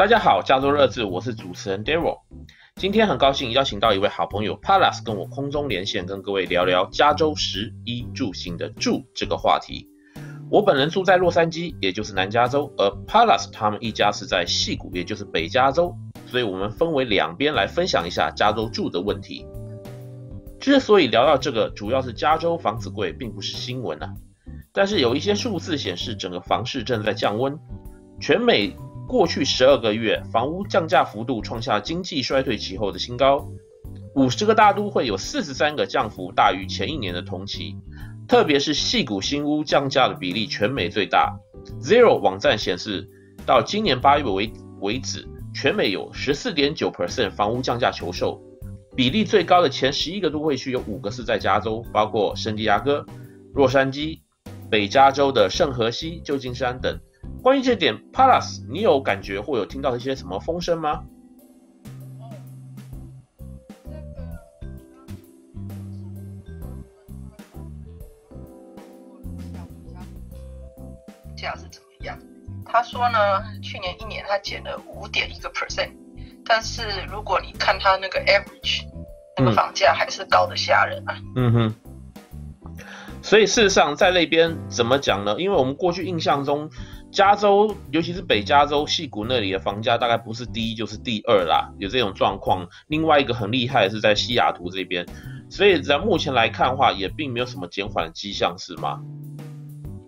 大家好，加州热志，我是主持人 Daryl。今天很高兴邀请到一位好朋友 Palas 跟我空中连线，跟各位聊聊加州食衣住行的住这个话题。我本人住在洛杉矶，也就是南加州，而 Palas 他们一家是在西谷，也就是北加州，所以我们分为两边来分享一下加州住的问题。之所以聊到这个，主要是加州房子贵，并不是新闻啊。但是有一些数字显示，整个房市正在降温，全美。过去十二个月，房屋降价幅度创下经济衰退期后的新高。五十个大都会有四十三个降幅大于前一年的同期，特别是细谷新屋降价的比例全美最大。Zero 网站显示，到今年八月为为止，全美有十四点九 percent 房屋降价求售，比例最高的前十一个都会区有五个是在加州，包括圣地亚哥、洛杉矶、北加州的圣荷西、旧金山等。关于这点，Palas，你有感觉或有听到一些什么风声吗？价是怎么样？他说呢，去年一年他减了五点一个 percent，但是如果你看他那个 average，那个房价还是高的吓人啊。嗯哼。所以事实上，在那边怎么讲呢？因为我们过去印象中。加州，尤其是北加州西谷那里的房价大概不是第一就是第二啦，有这种状况。另外一个很厉害的是在西雅图这边，所以在目前来看的话，也并没有什么减缓的迹象，是吗？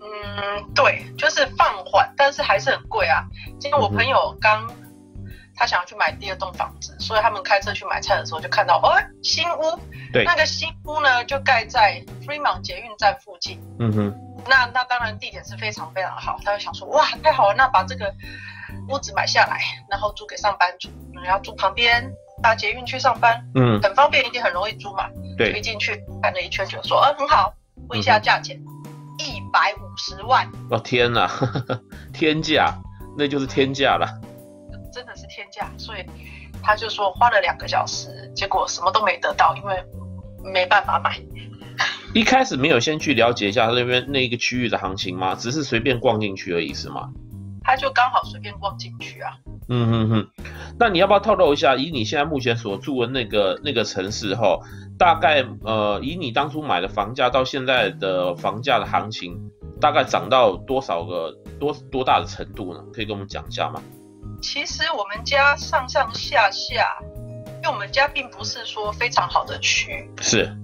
嗯，对，就是放缓，但是还是很贵啊。今天我朋友刚、嗯、他想要去买第二栋房子，所以他们开车去买菜的时候就看到，哦，新屋，对，那个新屋呢就盖在 Fremont 捷运站附近。嗯哼。那那当然地点是非常非常好，他就想说哇太好了，那把这个屋子买下来，然后租给上班族，然后住旁边搭捷运去上班，嗯，很方便，一定很容易租嘛。对，推进去看了一圈就说，嗯、啊，很好，问一下价钱，一百五十万。哦天哪，呵 呵天价，那就是天价了，真的是天价，所以他就说花了两个小时，结果什么都没得到，因为没办法买。一开始没有先去了解一下那边那一个区域的行情吗？只是随便逛进去而已是吗？他就刚好随便逛进去啊。嗯哼哼，那你要不要透露一下，以你现在目前所住的那个那个城市后，大概呃以你当初买的房价到现在的房价的行情，大概涨到多少个多多大的程度呢？可以跟我们讲一下吗？其实我们家上上下下，因为我们家并不是说非常好的区，是。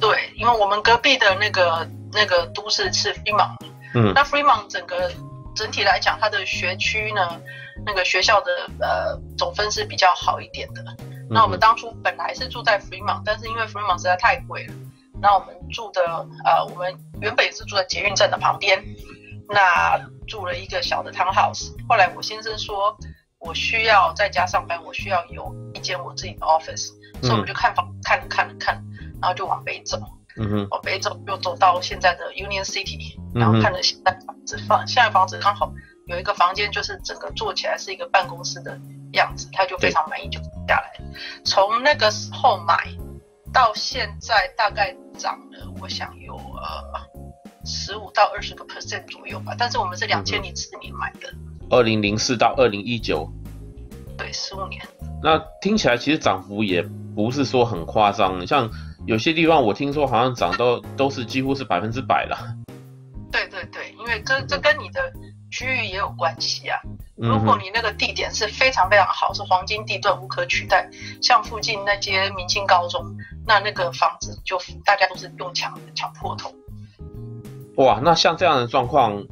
对，因为我们隔壁的那个那个都市是 Fremont，嗯，那 Fremont 整个整体来讲，它的学区呢，那个学校的呃总分是比较好一点的。嗯、那我们当初本来是住在 Fremont，但是因为 Fremont 实在太贵了，那我们住的呃，我们原本也是住在捷运站的旁边，那住了一个小的 townhouse。后来我先生说，我需要在家上班，我需要有一间我自己的 office，、嗯、所以我们就看房看了看了看。然后就往北走，嗯哼，往北走又走到现在的 Union City，然后看了现在房子，房现在房子刚好有一个房间，就是整个做起来是一个办公室的样子，他就非常满意，就下来。从那个时候买到现在，大概涨了，我想有呃十五到二十个 percent 左右吧。但是我们是两千零四年买的，二零零四到二零一九，对，十五年。那听起来其实涨幅也不是说很夸张，像。有些地方我听说好像涨到都是几乎是百分之百了。对对对，因为这这跟你的区域也有关系啊。如果你那个地点是非常非常好，是黄金地段无可取代，像附近那些明星高中，那那个房子就大家都是用抢抢破头。哇，那像这样的状况，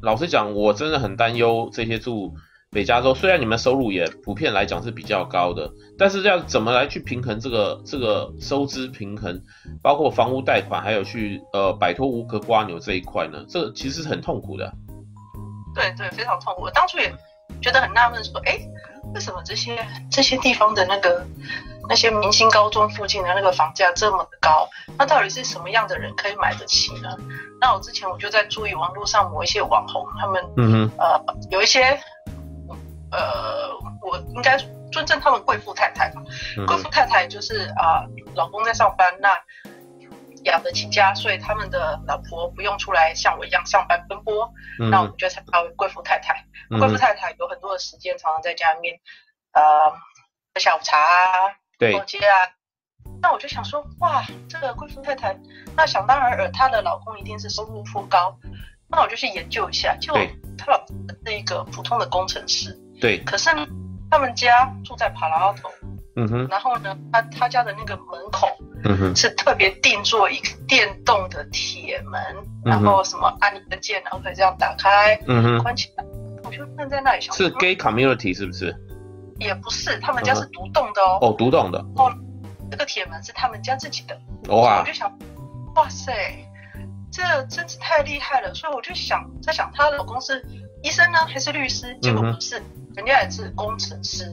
老实讲，我真的很担忧这些住。北加州虽然你们收入也普遍来讲是比较高的，但是要怎么来去平衡这个这个收支平衡，包括房屋贷款，还有去呃摆脱无壳瓜牛这一块呢？这其实是很痛苦的。对对，非常痛苦。我当初也觉得很纳闷，说，哎，为什么这些这些地方的那个那些明星高中附近的那个房价这么的高？那到底是什么样的人可以买得起呢？那我之前我就在注意网络上某一些网红，他们嗯哼呃有一些。呃，我应该尊称他们贵妇太太吧。贵妇太太就是啊、呃，老公在上班，那养得起家，所以他们的老婆不用出来像我一样上班奔波。嗯、那我们就称她为贵妇太太。贵妇太太有很多的时间，常常在家里面，呃，喝下午茶啊，对，逛街啊。那我就想说，哇，这个贵妇太太，那想当然尔，她的老公一定是收入颇高。那我就去研究一下，就她老公是一个普通的工程师。对。可是呢，他们家住在帕拉奥头。嗯哼。然后呢，他他家的那个门口，嗯哼，是特别定做一个电动的铁门，嗯、然后什么按一个键，然后可以这样打开，嗯哼，关起来。我就站在那里想，是 gay community 是不是？也不是，他们家是独栋的哦。哦，独栋的。哦，这个铁门是他们家自己的。哇。我就想，哇塞，这真是太厉害了。所以我就想，在想她老公是医生呢，还是律师？结果不是，嗯、人家也是工程师。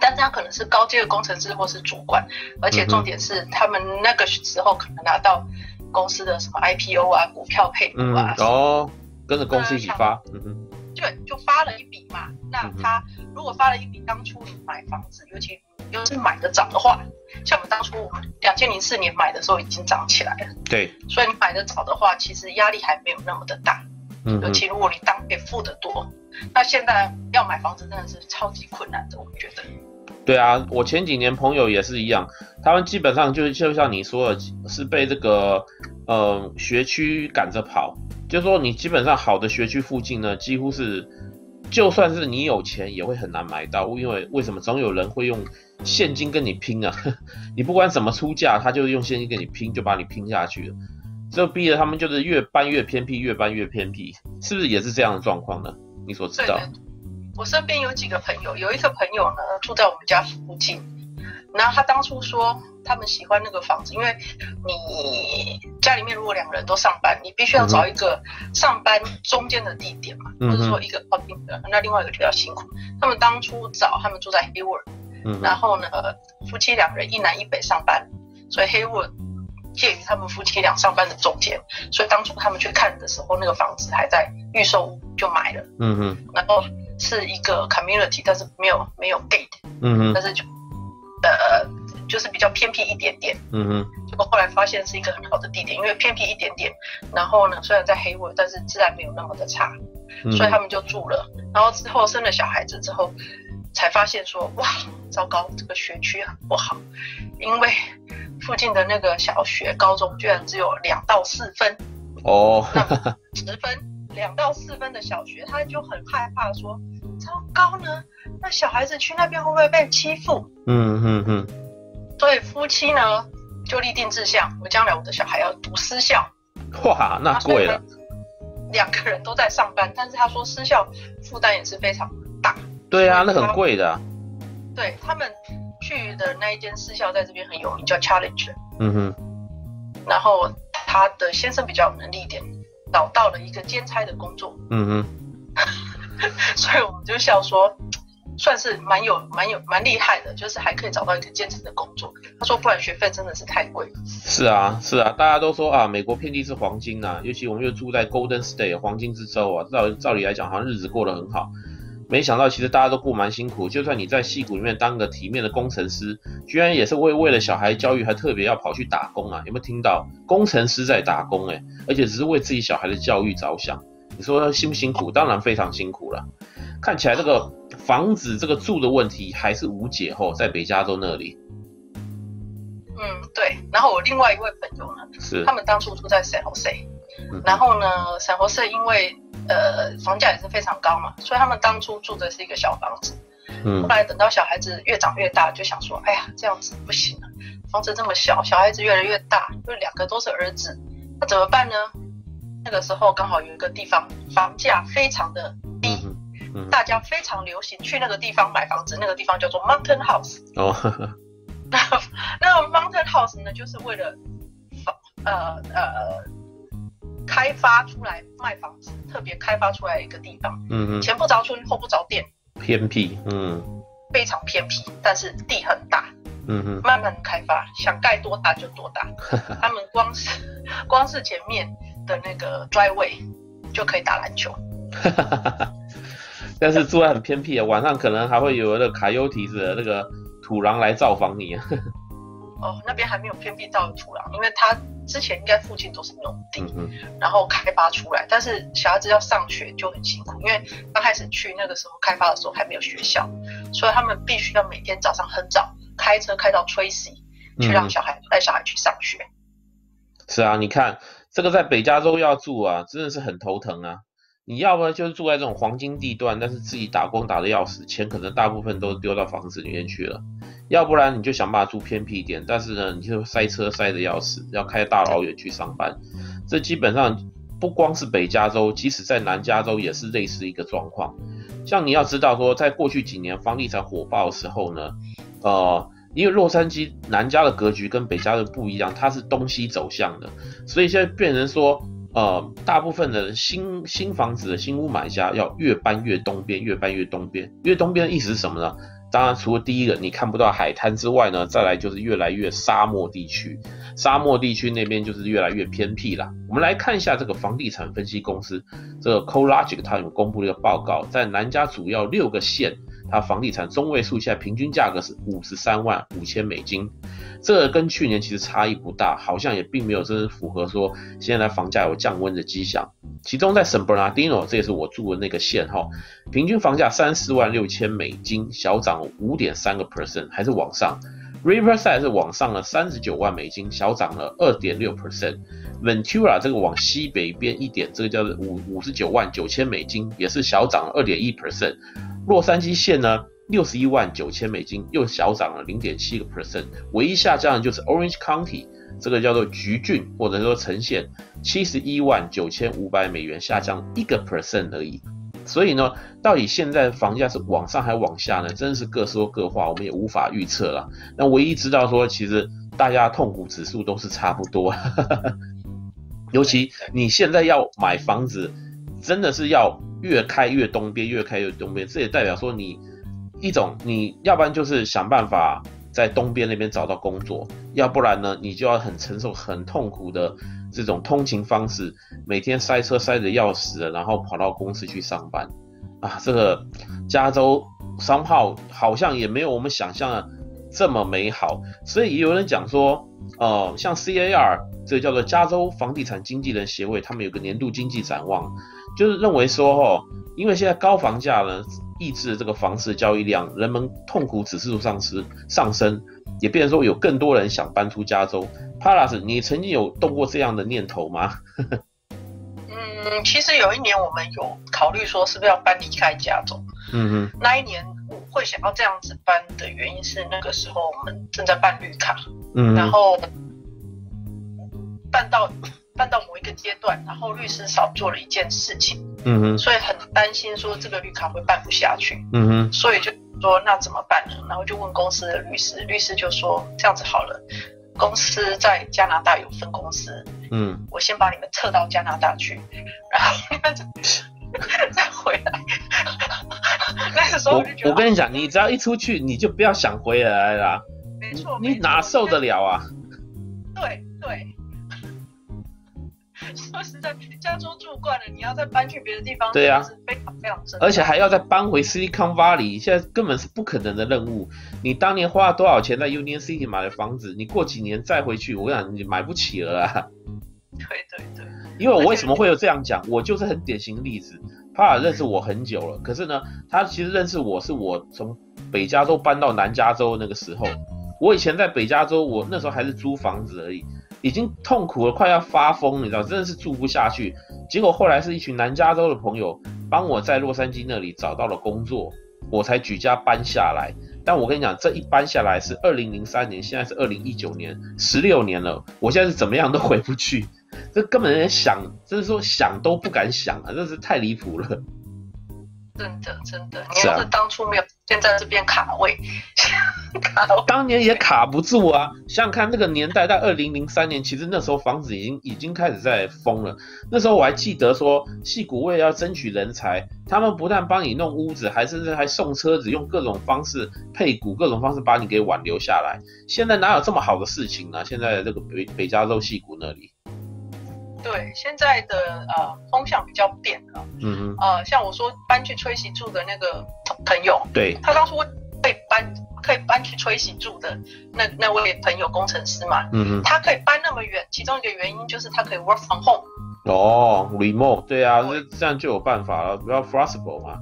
但他可能是高阶的工程师或是主管，而且重点是他们那个时候可能拿到公司的什么 IPO 啊、股票配股啊，嗯、哦，跟着公司一起发，嗯哼，对，就发了一笔嘛。那他如果发了一笔，当初你买房子，尤其又是买的涨的话，像我们当初我们两千零四年买的时候已经涨起来了，对，所以你买的早的话，其实压力还没有那么的大，嗯，尤其如果你当给付的多。那现在要买房子真的是超级困难的，我觉得。对啊，我前几年朋友也是一样，他们基本上就是就像你说的，是被这个呃学区赶着跑。就是说你基本上好的学区附近呢，几乎是就算是你有钱也会很难买到，因为为什么？总有人会用现金跟你拼啊，你不管怎么出价，他就是用现金跟你拼，就把你拼下去了。这逼得他们就是越搬越偏僻，越搬越偏僻，是不是也是这样的状况呢？你所知道，我身边有几个朋友，有一个朋友呢住在我们家附近，然后他当初说他们喜欢那个房子，因为你家里面如果两个人都上班，你必须要找一个上班中间的地点嘛，嗯、或者说一个靠近的，那另外一个就比较辛苦。他们当初找他们住在 Hayward，嗯，然后呢夫妻两个人一南一北上班，所以 Hayward。介于他们夫妻俩上班的中间，所以当初他们去看的时候，那个房子还在预售就买了。嗯哼。然后是一个 community，但是没有没有 gate。嗯哼。但是就呃就是比较偏僻一点点。嗯哼。结果后来发现是一个很好的地点，因为偏僻一点点，然后呢虽然在 Hayward，但是自然没有那么的差，嗯，所以他们就住了。然后之后生了小孩子之后，才发现说哇糟糕，这个学区很不好，因为。附近的那个小学、高中居然只有两到四分哦，那十分两到四分的小学，他就很害怕说，糟糕呢，那小孩子去那边会不会被欺负？嗯嗯嗯。所以夫妻呢就立定志向，我将来我的小孩要读私校。哇，那贵了。两个人都在上班，但是他说私校负担也是非常大。对啊，那很贵的。对他们。去的那一间私校在这边很有名，叫 Challenger。嗯哼。然后他的先生比较有能力一点，找到了一个兼差的工作。嗯哼。所以我们就笑说，算是蛮有蛮有蛮厉害的，就是还可以找到一个兼职的工作。他说，不然学费真的是太贵。是啊，是啊，大家都说啊，美国遍地是黄金呐、啊，尤其我们又住在 Golden State 黄金之州啊，照照理来讲，好像日子过得很好。没想到，其实大家都过蛮辛苦。就算你在戏骨里面当个体面的工程师，居然也是为为了小孩教育，还特别要跑去打工啊！有没有听到？工程师在打工哎，而且只是为自己小孩的教育着想。你说辛不辛苦？当然非常辛苦了。看起来这个房子这个住的问题还是无解后，在北加州那里。嗯，对。然后我另外一位朋友呢，是他们当初住在 San Jose，然后呢，San Jose 因为。呃，房价也是非常高嘛，所以他们当初住的是一个小房子。嗯，后来等到小孩子越长越大，就想说，哎呀，这样子不行了，房子这么小，小孩子越来越大，就两个都是儿子，那怎么办呢？那个时候刚好有一个地方房价非常的低，嗯嗯，大家非常流行去那个地方买房子，那个地方叫做 Mountain House。哦，呵呵，那那个 Mountain House 呢，就是为了房，呃呃。开发出来卖房子，特别开发出来一个地方，嗯嗯，前不着村后不着店，偏僻，嗯，非常偏僻，但是地很大，嗯嗯，慢慢开发，想盖多大就多大，他们光是光是前面的那个 driveway 就可以打篮球，但是住在很偏僻啊，晚上可能还会有那个卡尤提子的那个土狼来造访你。哦，那边还没有偏僻到土狼，因为它之前应该附近都是农地，嗯、然后开发出来，但是小孩子要上学就很辛苦，因为刚开始去那个时候开发的时候还没有学校，所以他们必须要每天早上很早开车开到 Tracy 去让小孩带、嗯、小孩去上学。是啊，你看这个在北加州要住啊，真的是很头疼啊。你要不然就是住在这种黄金地段，但是自己打工打的要死，钱可能大部分都丢到房子里面去了；要不然你就想办法住偏僻一点，但是呢，你就塞车塞得要死，要开大老远去上班。这基本上不光是北加州，即使在南加州也是类似一个状况。像你要知道说，在过去几年房地产火爆的时候呢，呃，因为洛杉矶南加的格局跟北加州不一样，它是东西走向的，所以现在变成说。呃，大部分的新新房子的新屋买家要越搬越东边，越搬越东边。越东边的意思是什么呢？当然，除了第一个你看不到海滩之外呢，再来就是越来越沙漠地区。沙漠地区那边就是越来越偏僻啦。我们来看一下这个房地产分析公司这个 CoLogic 它有公布了一个报告，在南加主要六个县，它房地产中位数现在平均价格是五十三万五千美金。这个跟去年其实差异不大，好像也并没有真的符合说现在房价有降温的迹象。其中在 San Bernardino，这也是我住的那个县哈，平均房价三四万六千美金，小涨五点三个 percent，还是往上。Riverside 是往上了三十九万美金，小涨了二点六 percent。Ventura 这个往西北边一点，这个叫做五五十九万九千美金，也是小涨了二点一 percent。洛杉矶县呢？六十一万九千美金，又小涨了零点七个 percent，唯一下降的就是 Orange County，这个叫做橘郡或者说橙县，七十一万九千五百美元，下降一个 percent 而已。所以呢，到底现在房价是往上还往下呢？真是各说各话，我们也无法预测了。那唯一知道说，其实大家痛苦指数都是差不多，尤其你现在要买房子，真的是要越开越东边，越开越东边，这也代表说你。一种，你要不然就是想办法在东边那边找到工作，要不然呢，你就要很承受很痛苦的这种通勤方式，每天塞车塞得要死，然后跑到公司去上班啊。这个加州商号好像也没有我们想象的这么美好，所以也有人讲说，呃，像 CAR 这个叫做加州房地产经纪人协会，他们有个年度经济展望，就是认为说，哦，因为现在高房价呢。抑制这个房市交易量，人们痛苦指数上升上升，也变成说有更多人想搬出加州。Palas，你曾经有动过这样的念头吗？嗯，其实有一年我们有考虑说是不是要搬离开加州。嗯嗯。那一年我会想要这样子搬的原因是那个时候我们正在办绿卡，嗯，然后办到。办到某一个阶段，然后律师少做了一件事情，嗯哼，所以很担心说这个绿卡会办不下去，嗯哼，所以就说那怎么办呢？然后就问公司的律师，律师就说这样子好了，公司在加拿大有分公司，嗯，我先把你们撤到加拿大去，然后你们再回来。那个时候我就觉得，我跟你讲，你只要一出去，你就不要想回来啦，没错，你哪受得了啊？对对。说实在，加州住惯了，你要再搬去别的地方，对啊，是非常非常而且还要再搬回 Silicon Valley，现在根本是不可能的任务。你当年花了多少钱在 Union City 买的房子，你过几年再回去，我想你买不起了啊。对对对，因为我为什么会有这样讲？我就是很典型的例子。帕尔认识我很久了，可是呢，他其实认识我是我从北加州搬到南加州那个时候，我以前在北加州，我那时候还是租房子而已。已经痛苦了，快要发疯，你知道，真的是住不下去。结果后来是一群南加州的朋友帮我在洛杉矶那里找到了工作，我才举家搬下来。但我跟你讲，这一搬下来是二零零三年，现在是二零一九年，十六年了，我现在是怎么样都回不去，这根本连想，就是说想都不敢想啊，真是太离谱了。真的真的，你要是当初没有现在这边卡位，卡位当年也卡不住啊。想想看那个年代，在二零零三年，其实那时候房子已经已经开始在封了。那时候我还记得说，戏骨为了要争取人才，他们不但帮你弄屋子，还甚至还送车子，用各种方式配股，各种方式把你给挽留下来。现在哪有这么好的事情呢？现在这个北北加州戏骨那里。对，现在的呃风向比较变了。嗯嗯。呃，像我说搬去吹西住的那个朋友，对，他当初会搬可以搬去崔西住的那那位朋友工程师嘛，嗯嗯，他可以搬那么远，其中一个原因就是他可以 work from home。哦，remote，对啊，那这样就有办法了，比较 flexible 嘛。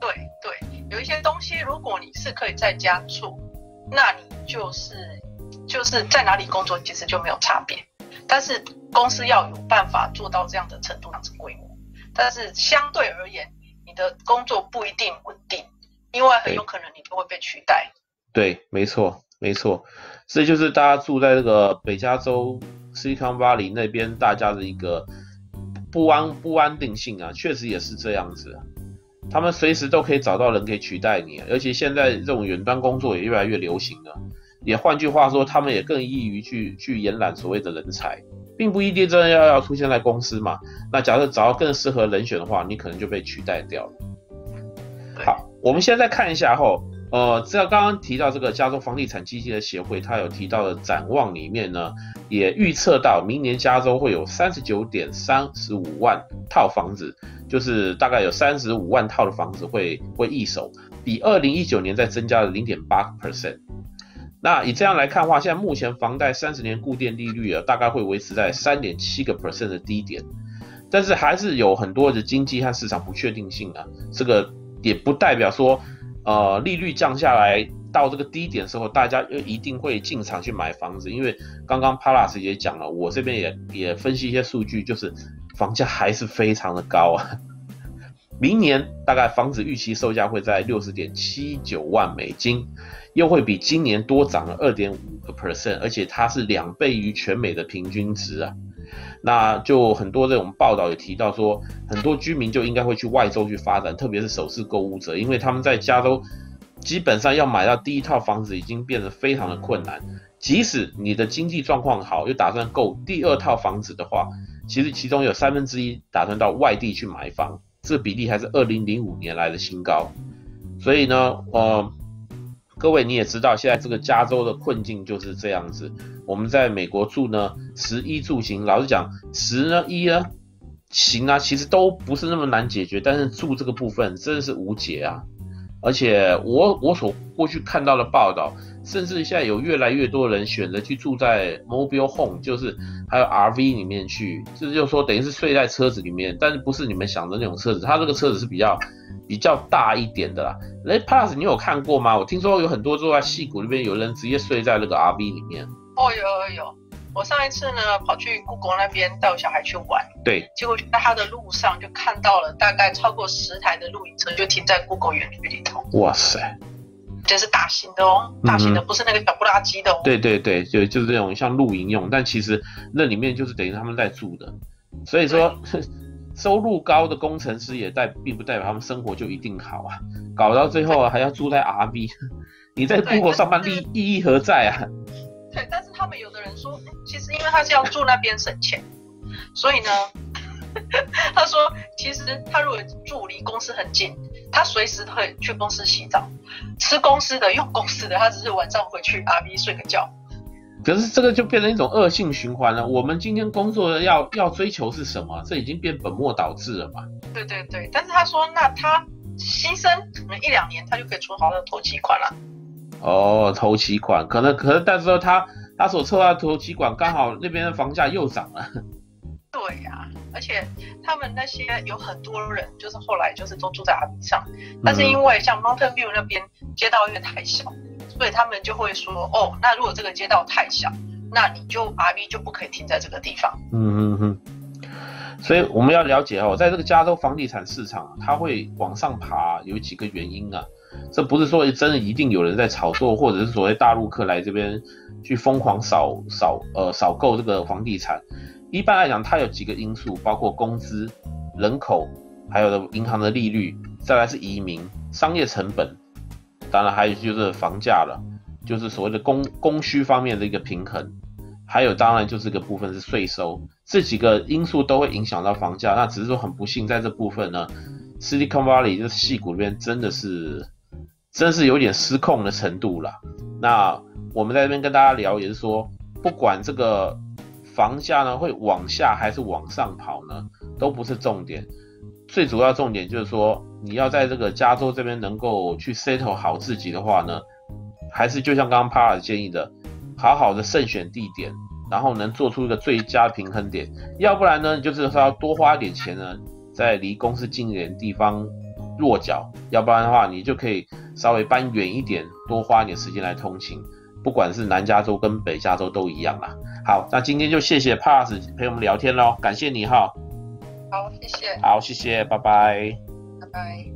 对对，有一些东西，如果你是可以在家做，那你就是就是在哪里工作，其实就没有差别。但是公司要有办法做到这样的程度，这样子规模。但是相对而言，你的工作不一定稳定，因为很有可能你就会被取代。对，没错，没错，这就是大家住在这个北加州 Silicon Valley 那边，大家的一个不安不安定性啊，确实也是这样子。他们随时都可以找到人可以取代你，而且现在这种远端工作也越来越流行了。也换句话说，他们也更易于去去延揽所谓的人才。并不一定真的要要出现在公司嘛。那假设找到更适合人选的话，你可能就被取代掉了。好，我们现在看一下后，呃，这刚刚提到这个加州房地产基金的协会，它有提到的展望里面呢，也预测到明年加州会有三十九点三十五万套房子，就是大概有三十五万套的房子会会易手，比二零一九年再增加了零点八个 percent。那以这样来看的话，现在目前房贷三十年固定利率啊，大概会维持在三点七个 percent 的低点，但是还是有很多的经济和市场不确定性啊。这个也不代表说，呃，利率降下来到这个低点的时候，大家又一定会进场去买房子，因为刚刚 Palas 也讲了，我这边也也分析一些数据，就是房价还是非常的高啊。明年大概房子预期售价会在六十点七九万美金。又会比今年多涨了二点五个 percent，而且它是两倍于全美的平均值啊。那就很多这种报道也提到说，很多居民就应该会去外州去发展，特别是首次购物者，因为他们在加州基本上要买到第一套房子已经变得非常的困难。即使你的经济状况好，又打算购第二套房子的话，其实其中有三分之一打算到外地去买房，这比例还是二零零五年来的新高。所以呢，呃。各位你也知道，现在这个加州的困境就是这样子。我们在美国住呢，食衣住行，老实讲，食呢、衣呢、行啊，其实都不是那么难解决，但是住这个部分真的是无解啊。而且我我所过去看到的报道，甚至现在有越来越多人选择去住在 mobile home，就是还有 RV 里面去，这就是说等于是睡在车子里面，但是不是你们想的那种车子，它这个车子是比较。比较大一点的啦，哎，Plus，你有看过吗？我听说有很多住在矽谷那边，有人直接睡在那个 RV 里面。哦，有有有，我上一次呢跑去 Google 那边带我小孩去玩，对，结果就在他的路上就看到了大概超过十台的露营车就停在 Google 园区里头。哇塞，这是大型的哦，大型的不是那个小不拉几的哦。对对对，就就是这种像露营用，但其实那里面就是等于他们在住的，所以说。收入高的工程师也代并不代表他们生活就一定好啊，搞到最后啊还要住在 RV，你在 Google 上班意意义何在啊？对，但是他们有的人说，其实因为他是要住那边省钱，所以呢，他说其实他如果住离公司很近，他随时都可以去公司洗澡，吃公司的用公司的，他只是晚上回去 RV 睡个觉。可是这个就变成一种恶性循环了。我们今天工作的要要追求是什么？这已经变本末倒置了嘛？对对对，但是他说，那他牺牲可能一两年，他就可以存好的头期款了。哦，头期款可能可能，但是他他所抽到的头期款刚好那边的房价又涨了。对呀、啊，而且他们那些有很多人，就是后来就是都住在阿比上，但是因为像 Mountain View 那边街道因为太小。所以他们就会说，哦，那如果这个街道太小，那你就 RV 就不可以停在这个地方。嗯嗯嗯。所以我们要了解哦，在这个加州房地产市场，它会往上爬，有几个原因啊。这不是说真的一定有人在炒作，或者是所谓大陆客来这边去疯狂扫扫呃扫购这个房地产。一般来讲，它有几个因素，包括工资、人口，还有的银行的利率，再来是移民、商业成本。当然还有就是房价了，就是所谓的供供需方面的一个平衡，还有当然就是个部分是税收，这几个因素都会影响到房价。那只是说很不幸，在这部分呢，Silicon Valley 就是矽谷这边真的是，真是有点失控的程度了。那我们在这边跟大家聊，也是说，不管这个房价呢会往下还是往上跑呢，都不是重点。最主要重点就是说，你要在这个加州这边能够去 settle 好自己的话呢，还是就像刚刚 Paras 建议的，好好的慎选地点，然后能做出一个最佳平衡点。要不然呢，就是说要多花一点钱呢，在离公司近一点的地方落脚；要不然的话，你就可以稍微搬远一点，多花一点时间来通勤。不管是南加州跟北加州都一样啦。好，那今天就谢谢 Paras 陪我们聊天喽，感谢你哈。好，谢谢。好，谢谢，拜拜。拜拜。